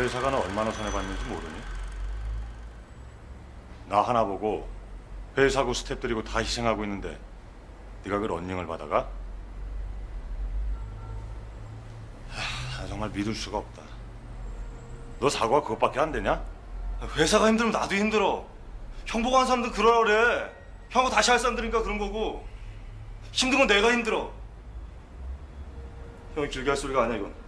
회사가 나 얼마나 손해봤는지 모르니? 나 하나 보고 회사고 스탭들이고 다 희생하고 있는데 네가 그 런닝을 받아가? 하, 나 정말 믿을 수가 없다. 너 사고가 그것밖에 안 되냐? 회사가 힘들면 나도 힘들어. 형 보고 한 사람들 그러라 그래. 형하고 다시 할 사람들이니까 그런 거고. 힘든 건 내가 힘들어. 형이 길게 할 소리가 아니야 이건.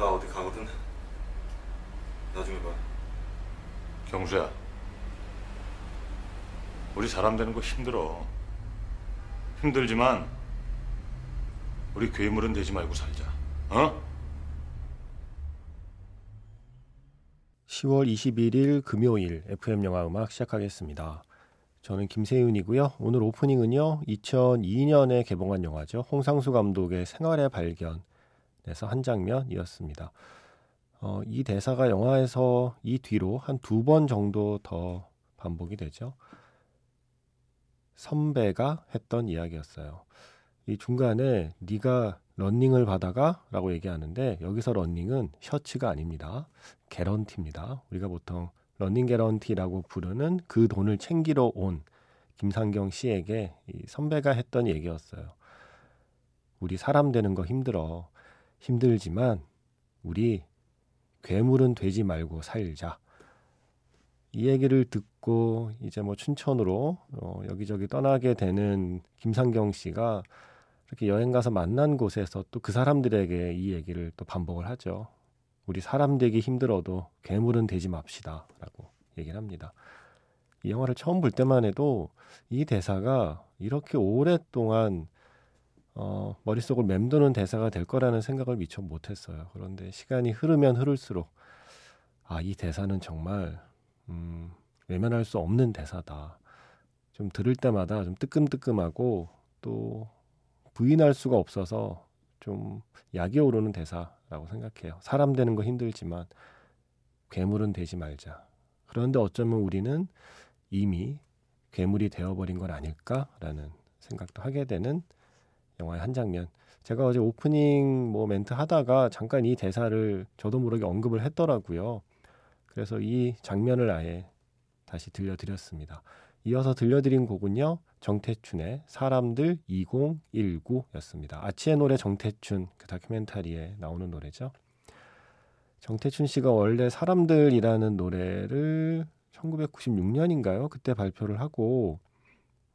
나 어디 가거든. 나중에 봐. 경수야, 우리 사람 되는 거 힘들어. 힘들지만 우리 괴물은 되지 말고 살자. 어? 10월 21일 금요일 FM 영화 음악 시작하겠습니다. 저는 김세윤이고요. 오늘 오프닝은요. 2002년에 개봉한 영화죠. 홍상수 감독의 생활의 발견 에서 한 장면이었습니다. 어, 이 대사가 영화에서 이 뒤로 한 두 번 정도 더 반복이 되죠. 선배가 했던 이야기였어요. 이 중간에 네가 런닝을 받아가 라고 얘기하는데 여기서 런닝은 셔츠가 아닙니다. 개런티입니다. 우리가 보통 런닝 개런티라고 부르는 그 돈을 챙기러 온 김상경 씨에게 이 선배가 했던 얘기였어요. 우리 사람 되는 거 힘들어. 힘들지만 우리 괴물은 되지 말고 살자. 이 얘기를 듣고 이제 뭐 춘천으로 어, 여기저기 떠나게 되는 김상경 씨가 이렇게 여행 가서 만난 곳에서 또 그 사람들에게 이 얘기를 또 반복을 하죠. 우리 사람 되기 힘들어도 괴물은 되지 맙시다라고 얘기를 합니다. 이 영화를 처음 볼 때만 해도 이 대사가 이렇게 오랫동안 어, 머릿속을 맴도는 대사가 될 거라는 생각을 미처 못했어요. 그런데 시간이 흐르면 흐를수록 아, 이 대사는 정말 음, 외면할 수 없는 대사다. 좀 들을 때마다 좀 뜨끔뜨끔하고 또 부인할 수가 없어서 좀 약이 오르는 대사라고 생각해요. 사람 되는 거 힘들지만 괴물은 되지 말자. 그런데 어쩌면 우리는 이미 괴물이 되어버린 건 아닐까라는 생각도 하게 되는 영화의 한 장면. 제가 어제 오프닝 뭐 멘트 하다가 잠깐 이 대사를 저도 모르게 언급을 했더라고요. 그래서 이 장면을 아예 다시 들려드렸습니다. 이어서 들려드린 곡은요. 정태춘의 사람들 2019였습니다. 아치의 노래 정태춘 그 다큐멘터리에 나오는 노래죠. 정태춘 씨가 원래 사람들이라는 노래를 1996년인가요? 그때 발표를 하고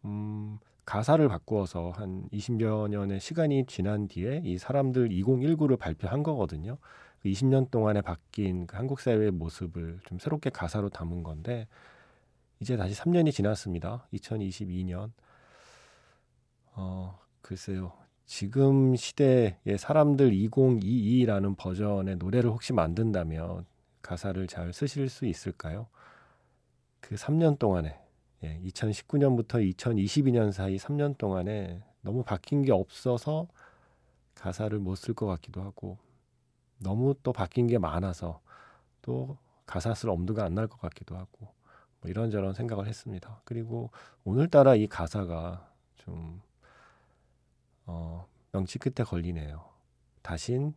음, 가사를 바꾸어서 한 20여 년의 시간이 지난 뒤에 이 사람들 2019를 발표한 거거든요. 20년 그 동안에 바뀐 그 한국 사회의 모습을 좀 새롭게 가사로 담은 건데 이제 다시 3년이 지났습니다. 2022년. 어, 글쎄요. 지금 시대의 사람들 2022라는 버전의 노래를 혹시 만든다면 가사를 잘 쓰실 수 있을까요? 그 3년 동안에 예, 2019년부터 2022년 사이 3년 동안에 너무 바뀐 게 없어서 가사를 못 쓸 것 같기도 하고 너무 또 바뀐 게 많아서 또 가사 쓸 엄두가 안 날 것 같기도 하고 뭐 이런저런 생각을 했습니다. 그리고 오늘따라 이 가사가 좀 어, 명치 끝에 걸리네요. 다신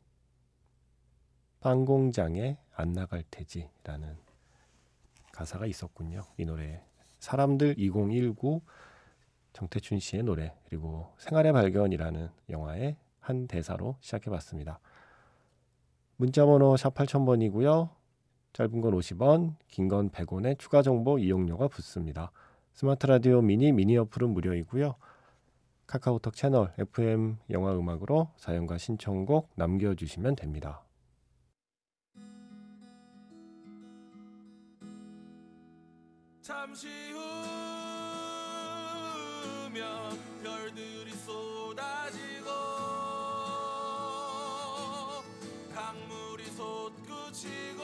빵 공장에 안 나갈 테지라는 가사가 있었군요. 이 노래에 사람들 2019 정태춘 씨의 노래 그리고 생활의 발견이라는 영화의 한 대사로 시작해 봤습니다. 문자 번호 샵 8000번이고요. 짧은 건 50원, 긴 건 100원의 추가 정보 이용료가 붙습니다. 스마트 라디오 미니 미니 어플은 무료이고요. 카카오톡 채널 FM 영화 음악으로 사연과 신청곡 남겨 주시면 됩니다. 잠시 후면 별들이 쏟아지고 강물이 솟구치고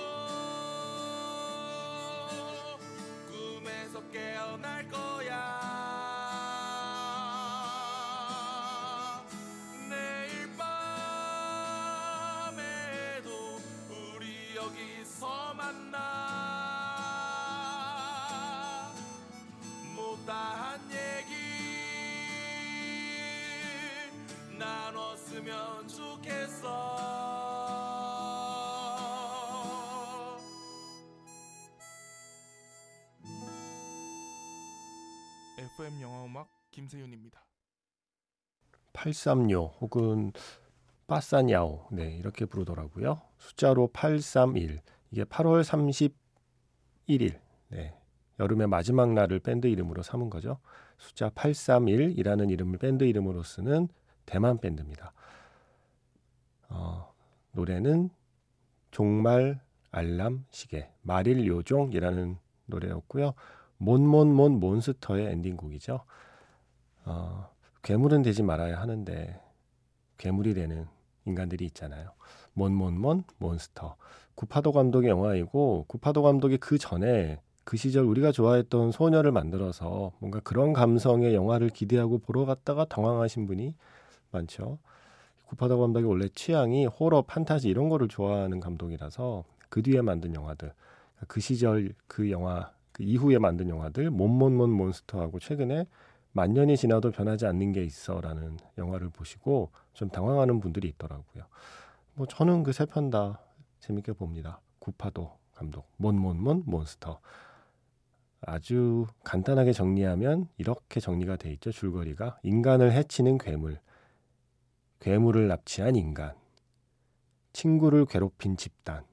꿈에서 깨어날 거야. 내일 밤에도 우리 여기서 만나. FM 영화음악 김세윤입니다. 836 혹은 빠싸냐오 네 이렇게 부르더라고요. 숫자로 831 이게 8월 31일 네 여름의 마지막 날을 밴드 이름으로 삼은 거죠. 숫자 831이라는 이름을 밴드 이름으로 쓰는 대만 밴드입니다. 어, 노래는 종말 알람 시계 마릴 요종이라는 노래였고요. 몬몬몬 몬스터의 엔딩곡이죠. 어, 괴물은 되지 말아야 하는데 괴물이 되는 인간들이 있잖아요. 몬몬몬 몬스터. 구파도 감독의 영화이고 구파도 감독이 그 전에 그 시절 우리가 좋아했던 소녀를 만들어서 뭔가 그런 감성의 영화를 기대하고 보러 갔다가 당황하신 분이 많죠. 구파도 감독이 원래 취향이 호러, 판타지 이런 거를 좋아하는 감독이라서 그 뒤에 만든 영화들, 그 시절 그 영화 그 이후에 만든 영화들 몬몬몬 몬스터하고 최근에 만 년이 지나도 변하지 않는 게 있어라는 영화를 보시고 좀 당황하는 분들이 있더라고요. 뭐 저는 그 세 편 다 재밌게 봅니다. 구파도 감독, 몬몬몬 몬스터. 아주 간단하게 정리하면 이렇게 정리가 돼 있죠. 줄거리가 인간을 해치는 괴물, 괴물을 납치한 인간, 친구를 괴롭힌 집단,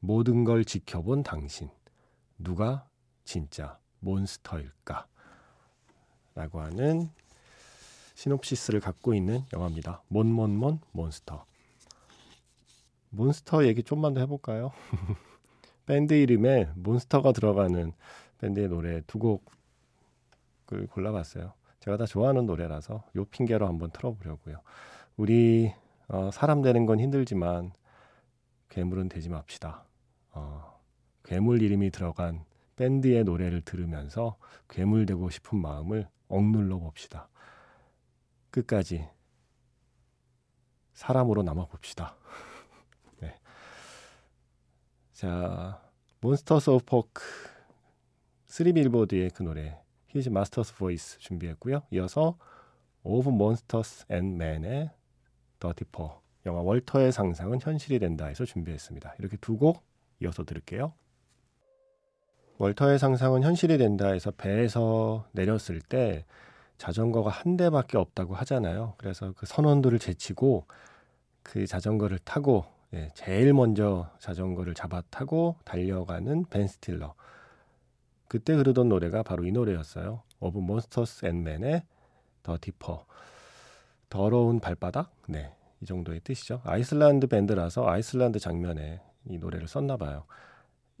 모든 걸 지켜본 당신, 누가 진짜 monster일까? 라고 하는 시놉시스를 갖고 있는 영화입니다. 몬몬몬 몬스터. 몬스터 얘기 좀만 더 해볼까요? 밴드 이름에 monster가 들어가는 밴드의 노래 두 곡을 골라봤어요. 제가 다 좋아하는 노래라서 요 핑계로 한번 틀어보려고요. 우리 어, 사람 되는 건 힘들지만 괴물은 되지 맙시다. 어, 괴물 이름이 들어간 밴드의 노래를 들으면서 괴물 되고 싶은 마음을 억눌러 봅시다. 끝까지 사람으로 남아 봅시다. 네. 자, Monsters of Folk 3 빌보드의 그 노래 His Master's Voice 준비했고요. 이어서 Of Monsters and Men의 Dirty Paws 영화 월터의 상상은 현실이 된다에서 준비했습니다. 이렇게 두 곡 이어서 들을게요. 월터의 상상은 현실이 된다에서 배에서 내렸을 때 자전거가 한 대밖에 없다고 하잖아요. 그래서 그 선원들을 제치고 그 자전거를 타고 예, 제일 먼저 자전거를 잡아 타고 달려가는 벤 스틸러. 그때 흐르던 노래가 바로 이 노래였어요. Of Monsters and Men의 Dirty Paws. 더러운 발바닥? 네. 이 정도의 뜻이죠. 아이슬란드 밴드라서 아이슬란드 장면에 이 노래를 썼나 봐요.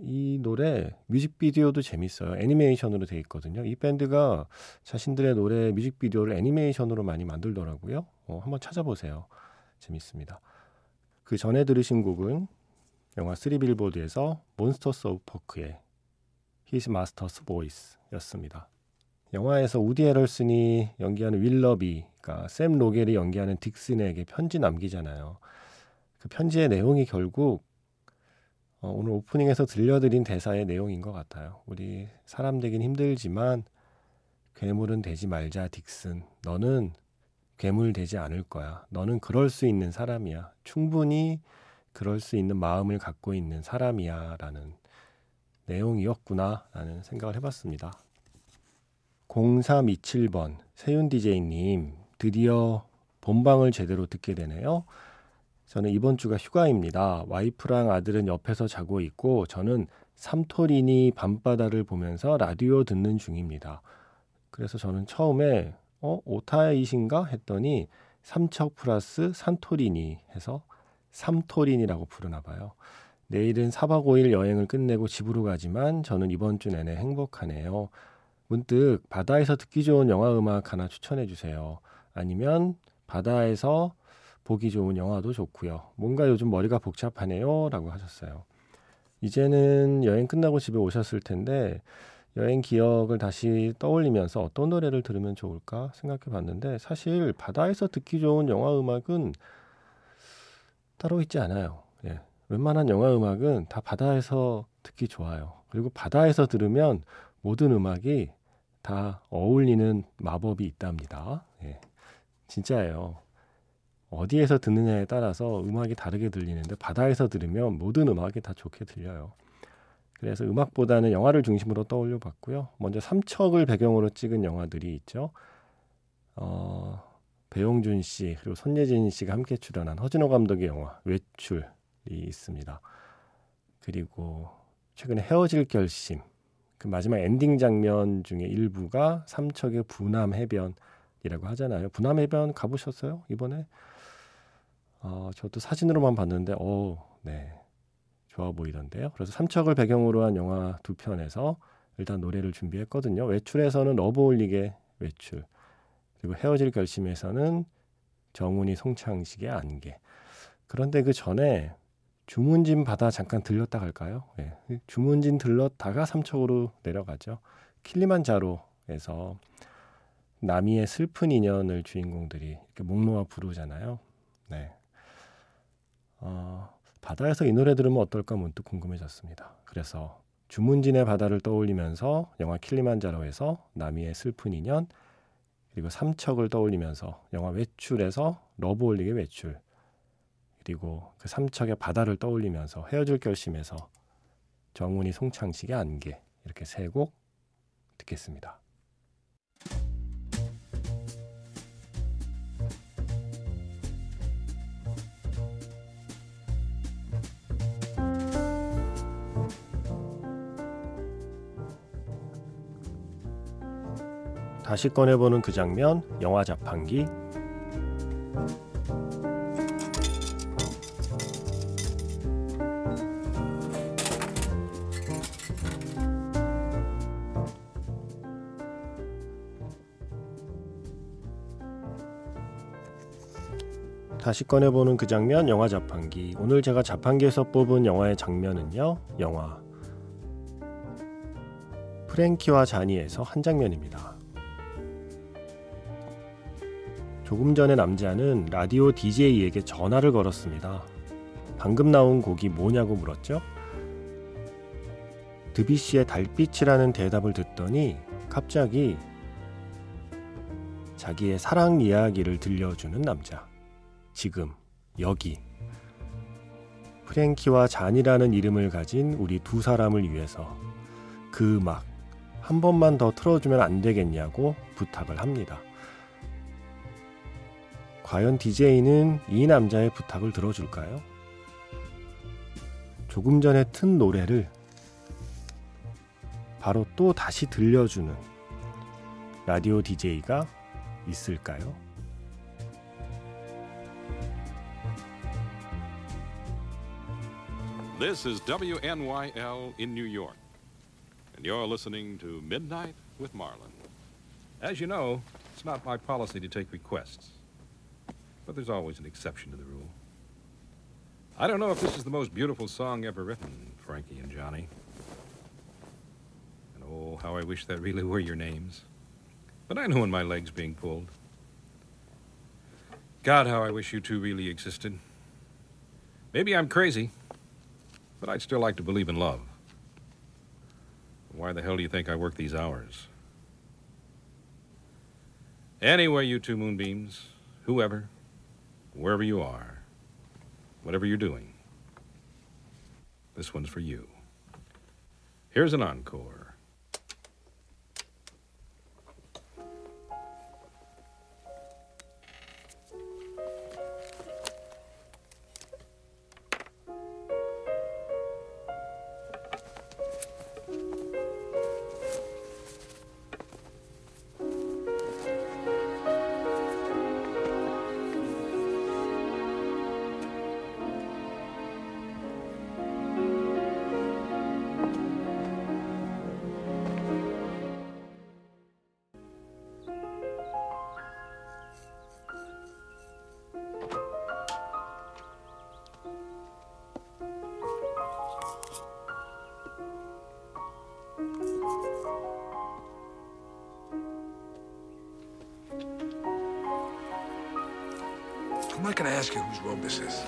이 노래 뮤직비디오도 재밌어요. 애니메이션으로 돼 있거든요. 이 밴드가 자신들의 노래 뮤직비디오를 애니메이션으로 많이 만들더라고요. 어, 한번 찾아보세요. 재밌습니다. 그 전에 들으신 곡은 영화 3빌보드에서 Monsters of Folk의 His Master's Voice였습니다. 영화에서 우디 해럴슨이 연기하는 윌러비가 샘 록웰이 연기하는 딕슨에게 편지 남기잖아요. 그 편지의 내용이 결국 어, 오늘 오프닝에서 들려드린 대사의 내용인 것 같아요. 우리 사람 되긴 힘들지만 괴물은 되지 말자, 딕슨. 너는 괴물 되지 않을 거야. 너는 그럴 수 있는 사람이야. 충분히 그럴 수 있는 마음을 갖고 있는 사람이야. 라는 내용이었구나. 라는 생각을 해봤습니다. 0327번 세윤 DJ님 드디어 본방을 제대로 듣게 되네요. 저는 이번 주가 휴가입니다. 와이프랑 아들은 옆에서 자고 있고 저는 삼토리니 밤바다를 보면서 라디오 듣는 중입니다. 그래서 저는 처음에 어 오타이신가 했더니 삼척 플러스 산토리니 해서 삼토린이라고 부르나 봐요. 내일은 4박 5일 여행을 끝내고 집으로 가지만 저는 이번 주 내내 행복하네요. 문득 바다에서 듣기 좋은 영화 음악 하나 추천해 주세요. 아니면 바다에서 보기 좋은 영화도 좋고요. 뭔가 요즘 머리가 복잡하네요. 라고 하셨어요. 이제는 여행 끝나고 집에 오셨을 텐데 여행 기억을 다시 떠올리면서 어떤 노래를 들으면 좋을까 생각해 봤는데 사실 바다에서 듣기 좋은 영화 음악은 따로 있지 않아요. 예. 웬만한 영화 음악은 다 바다에서 듣기 좋아요. 그리고 바다에서 들으면 모든 음악이 다 어울리는 마법이 있답니다. 예. 진짜예요. 어디에서 듣느냐에 따라서 음악이 다르게 들리는데 바다에서 들으면 모든 음악이 다 좋게 들려요. 그래서 음악보다는 영화를 중심으로 떠올려 봤고요. 먼저 삼척을 배경으로 찍은 영화들이 있죠. 어, 배용준 씨 그리고 손예진 씨가 함께 출연한 허진호 감독의 영화 외출이 있습니다. 그리고 최근에 헤어질 결심 그 마지막 엔딩 장면 중에 일부가 삼척의 부남 해변이라고 하잖아요. 부남 해변 가보셨어요 이번에? 어, 저도 사진으로만 봤는데, 어, 네, 좋아 보이던데요. 그래서 삼척을 배경으로 한 영화 두 편에서 일단 노래를 준비했거든요. 외출에서는 러브홀릭의 외출, 그리고 헤어질 결심에서는 정훈이 송창식의 안개. 그런데 그 전에 주문진 바다 잠깐 들렸다 갈까요? 네. 주문진 들렀다가 삼척으로 내려가죠. 킬리만자로에서 나미의 슬픈 인연을 주인공들이 이렇게 목 놓아 부르잖아요. 네. 어, 바다에서 이 노래 들으면 어떨까 문득 궁금해졌습니다. 그래서 주문진의 바다를 떠올리면서 영화 킬리만자로에서 나미의 슬픈 인연 그리고 삼척을 떠올리면서 영화 외출에서 러브홀릭의 외출 그리고 그 삼척의 바다를 떠올리면서 헤어질 결심에서 정훈이 송창식의 안개 이렇게 세 곡 듣겠습니다. 다시 꺼내보는 그 장면, 영화 자판기. 다시 꺼내보는 그 장면, 영화 자판기. 오늘 제가 자판기에서 뽑은 영화의 장면은요, 영화 프랭키와 자니에서 한 장면입니다. 조금 전에 남자는 라디오 DJ에게 전화를 걸었습니다. 방금 나온 곡이 뭐냐고 물었죠? 드비시의 달빛이라는 대답을 듣더니 갑자기 자기의 사랑 이야기를 들려주는 남자. 지금, 여기. 프랭키와 잔이라는 이름을 가진 우리 두 사람을 위해서 그 음악 한 번만 더 틀어주면 안 되겠냐고 부탁을 합니다. 과연 DJ는 이 남자의 부탁을 들어줄까요? 조금 전에 튼 노래를 바로 또 다시 들려주는 라디오 DJ가 있을까요? This is WNYL in New York, and you're listening to Midnight with Marlin. As you know, it's not my policy to take requests, but there's always an exception to the rule. I don't know if this is the most beautiful song ever written, Frankie and Johnny. And oh, how I wish that really were your names. But I know when my leg's being pulled. God, how I wish you two really existed. Maybe I'm crazy, but I'd still like to believe in love. Why the hell do you think I work these hours? Anyway, you two moonbeams, whoever, wherever you are, whatever you're doing, this one's for you. Here's an encore. I'm not going to ask you whose robe this is.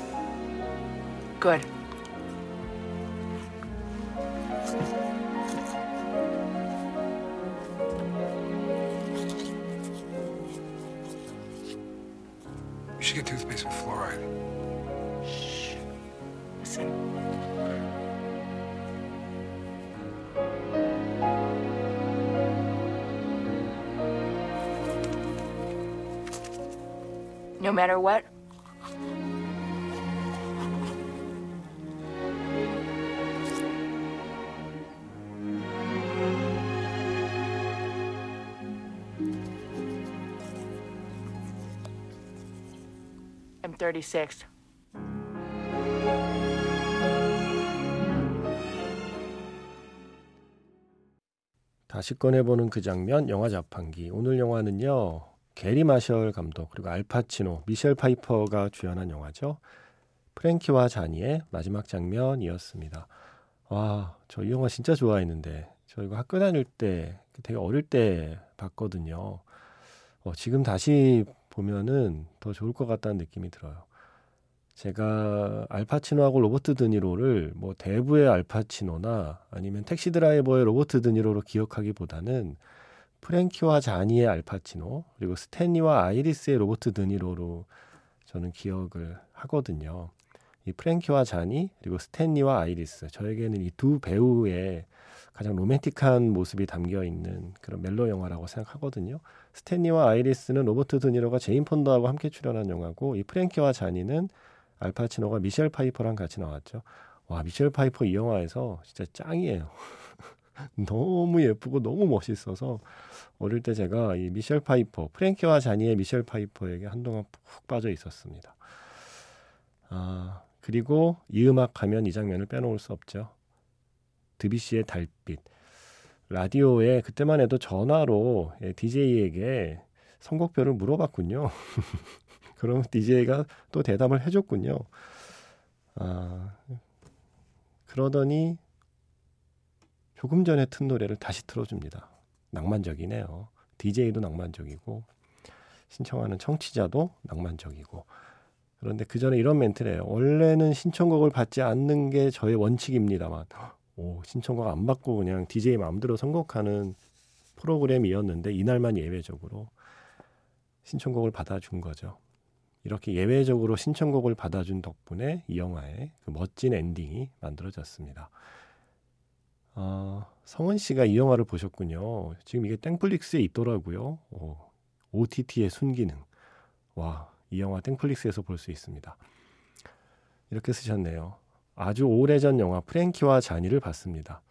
Good. You should get toothpaste with fluoride. Shh. Listen. No matter what, I'm 36. 다시 꺼내보는 그 장면 영화 자판기 오늘 영화는요 게리 마셜 감독 그리고 알파치노 미셸 파이퍼가 주연한 영화죠. 프랭키와 자니의 마지막 장면이었습니다. 와 저 이 영화 진짜 좋아했는데 저 이거 학교 다닐 때 되게 어릴 때 봤거든요. 어, 지금 다시 보면은 더 좋을 것 같다는 느낌이 들어요. 제가 알파치노하고 로버트 드니로를 뭐 대부의 알파치노나 아니면 택시 드라이버의 로버트 드니로로 기억하기보다는 프랭키와 자니의 알파치노 그리고 스탠리와 아이리스의 로버트 드니로로 저는 기억을 하거든요. 이 프랭키와 자니 그리고 스탠리와 아이리스 저에게는 이 두 배우의 가장 로맨틱한 모습이 담겨 있는 그런 멜로 영화라고 생각하거든요. 스탠리와 아이리스는 로버트 드니로가 제인 폰다하고 함께 출연한 영화고 이 프랭키와 자니는 알파치노가 미셸 파이퍼랑 같이 나왔죠. 와 미셸 파이퍼 이 영화에서 진짜 짱이에요. 너무 예쁘고 너무 멋있어서 어릴 때 제가 이 미셸 파이퍼 프랭키와 자니의 미셸 파이퍼에게 한동안 푹 빠져 있었습니다. 아 그리고 이 음악 하면 이 장면을 빼놓을 수 없죠. 드뷔시의 달빛 라디오에 그때만 해도 전화로 DJ에게 선곡표를 물어봤군요. 그럼 DJ가 또 대답을 해줬군요. 아, 그러더니 조금 전에 튼 노래를 다시 틀어줍니다. 낭만적이네요. DJ도 낭만적이고 신청하는 청취자도 낭만적이고 그런데 그 전에 이런 멘트를 해요. 원래는 신청곡을 받지 않는 게 저의 원칙입니다만 오 신청곡 안 받고 그냥 DJ 마음대로 선곡하는 프로그램이었는데 이날만 예외적으로 신청곡을 받아준 거죠. 이렇게 예외적으로 신청곡을 받아준 덕분에 이 영화의 그 멋진 엔딩이 만들어졌습니다. 어, 성은 씨가 이 영화를 보셨군요. 지금 이게 땡플릭스에 있더라고요. 오, OTT의 순기능. 와, 이 영화 땡플릭스에서 볼 수 있습니다. 이렇게 쓰셨네요. 아주 오래전 영화 프랭키와 자니를 봤습니다.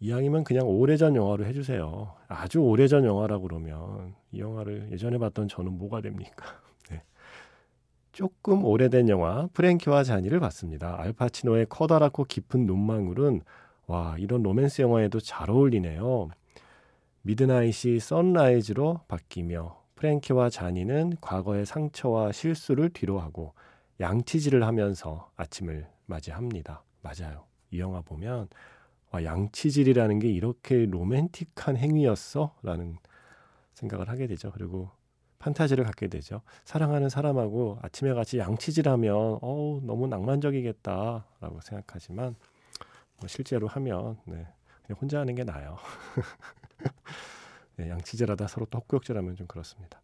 이왕이면 그냥 오래전 영화로 해주세요. 아주 오래전 영화라고 그러면 이 영화를 예전에 봤던 저는 뭐가 됩니까? 네. 조금 오래된 영화 프랭키와 자니를 봤습니다. 알파치노의 커다랗고 깊은 눈망울은 와 이런 로맨스 영화에도 잘 어울리네요. midnight이 sunrise로 바뀌며 프랭키와 자니는 과거의 상처와 실수를 뒤로하고 양치질을 하면서 아침을 맞이합니다. 맞아요. 이 영화 보면 와 양치질이라는 게 이렇게 로맨틱한 행위였어? 라는 생각을 하게 되죠. 그리고 판타지를 갖게 되죠. 사랑하는 사람하고 아침에 같이 양치질하면 어우 너무 낭만적이겠다라고 생각하지만 뭐 실제로 하면 네, 그냥 혼자 하는 게 나아요. 네, 양치질하다 서로 또 헛구역질하면 좀 그렇습니다.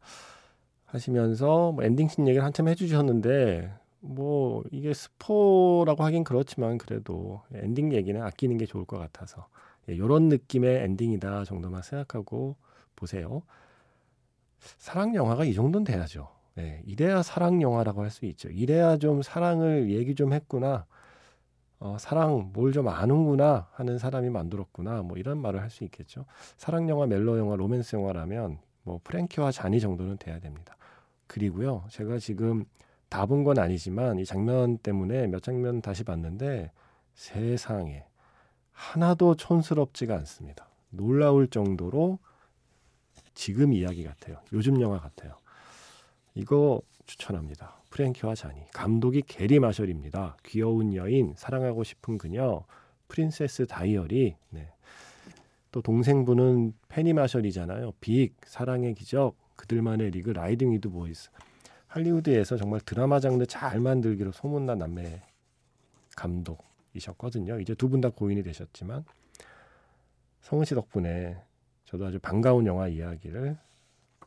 하시면서 뭐 엔딩씬 얘기를 한참 해주셨는데 뭐 이게 스포라고 하긴 그렇지만 그래도 엔딩 얘기는 아끼는 게 좋을 것 같아서 예, 이런 느낌의 엔딩이다 정도만 생각하고 보세요. 사랑 영화가 이 정도는 돼야죠. 네, 이래야 사랑 영화라고 할 수 있죠. 이래야 좀 사랑을 얘기 좀 했구나. 어, 사랑 뭘 좀 아는구나 하는 사람이 만들었구나. 뭐 이런 말을 할 수 있겠죠. 사랑 영화, 멜로 영화, 로맨스 영화라면 뭐 프랭키와 자니 정도는 돼야 됩니다. 그리고요. 제가 지금 다 본 건 아니지만 이 장면 때문에 몇 장면 다시 봤는데 세상에 하나도 촌스럽지가 않습니다. 놀라울 정도로 지금 이야기 같아요. 요즘 영화 같아요. 이거 추천합니다. 프랭키와 자니. 감독이 게리 마셜입니다. 귀여운 여인, 사랑하고 싶은 그녀, 프린세스 다이어리. 네. 또 동생분은 페니 마셜이잖아요. 빅, 사랑의 기적, 그들만의 리그, 라이딩 위드 보이스. 할리우드에서 정말 드라마 장르 잘 만들기로 소문난 남매 감독이셨거든요. 이제 두 분 다 고인이 되셨지만 성은 씨 덕분에 저도 아주 반가운 영화 이야기를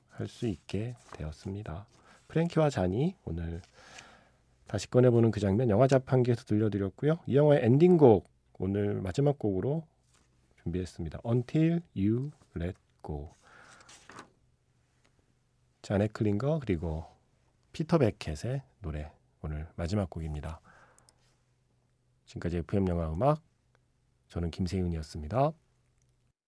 할 수 있게 되었습니다. 프랭키와 잔이 오늘 다시 꺼내보는 그 장면 영화 자판기에서 들려드렸고요. 이 영화의 엔딩곡 오늘 마지막 곡으로 준비했습니다. Until You Let Go. 자넷 클린거 그리고 피터 베켓의 노래 오늘 마지막 곡입니다. 지금까지 FM 영화 음악 저는 김세윤이었습니다.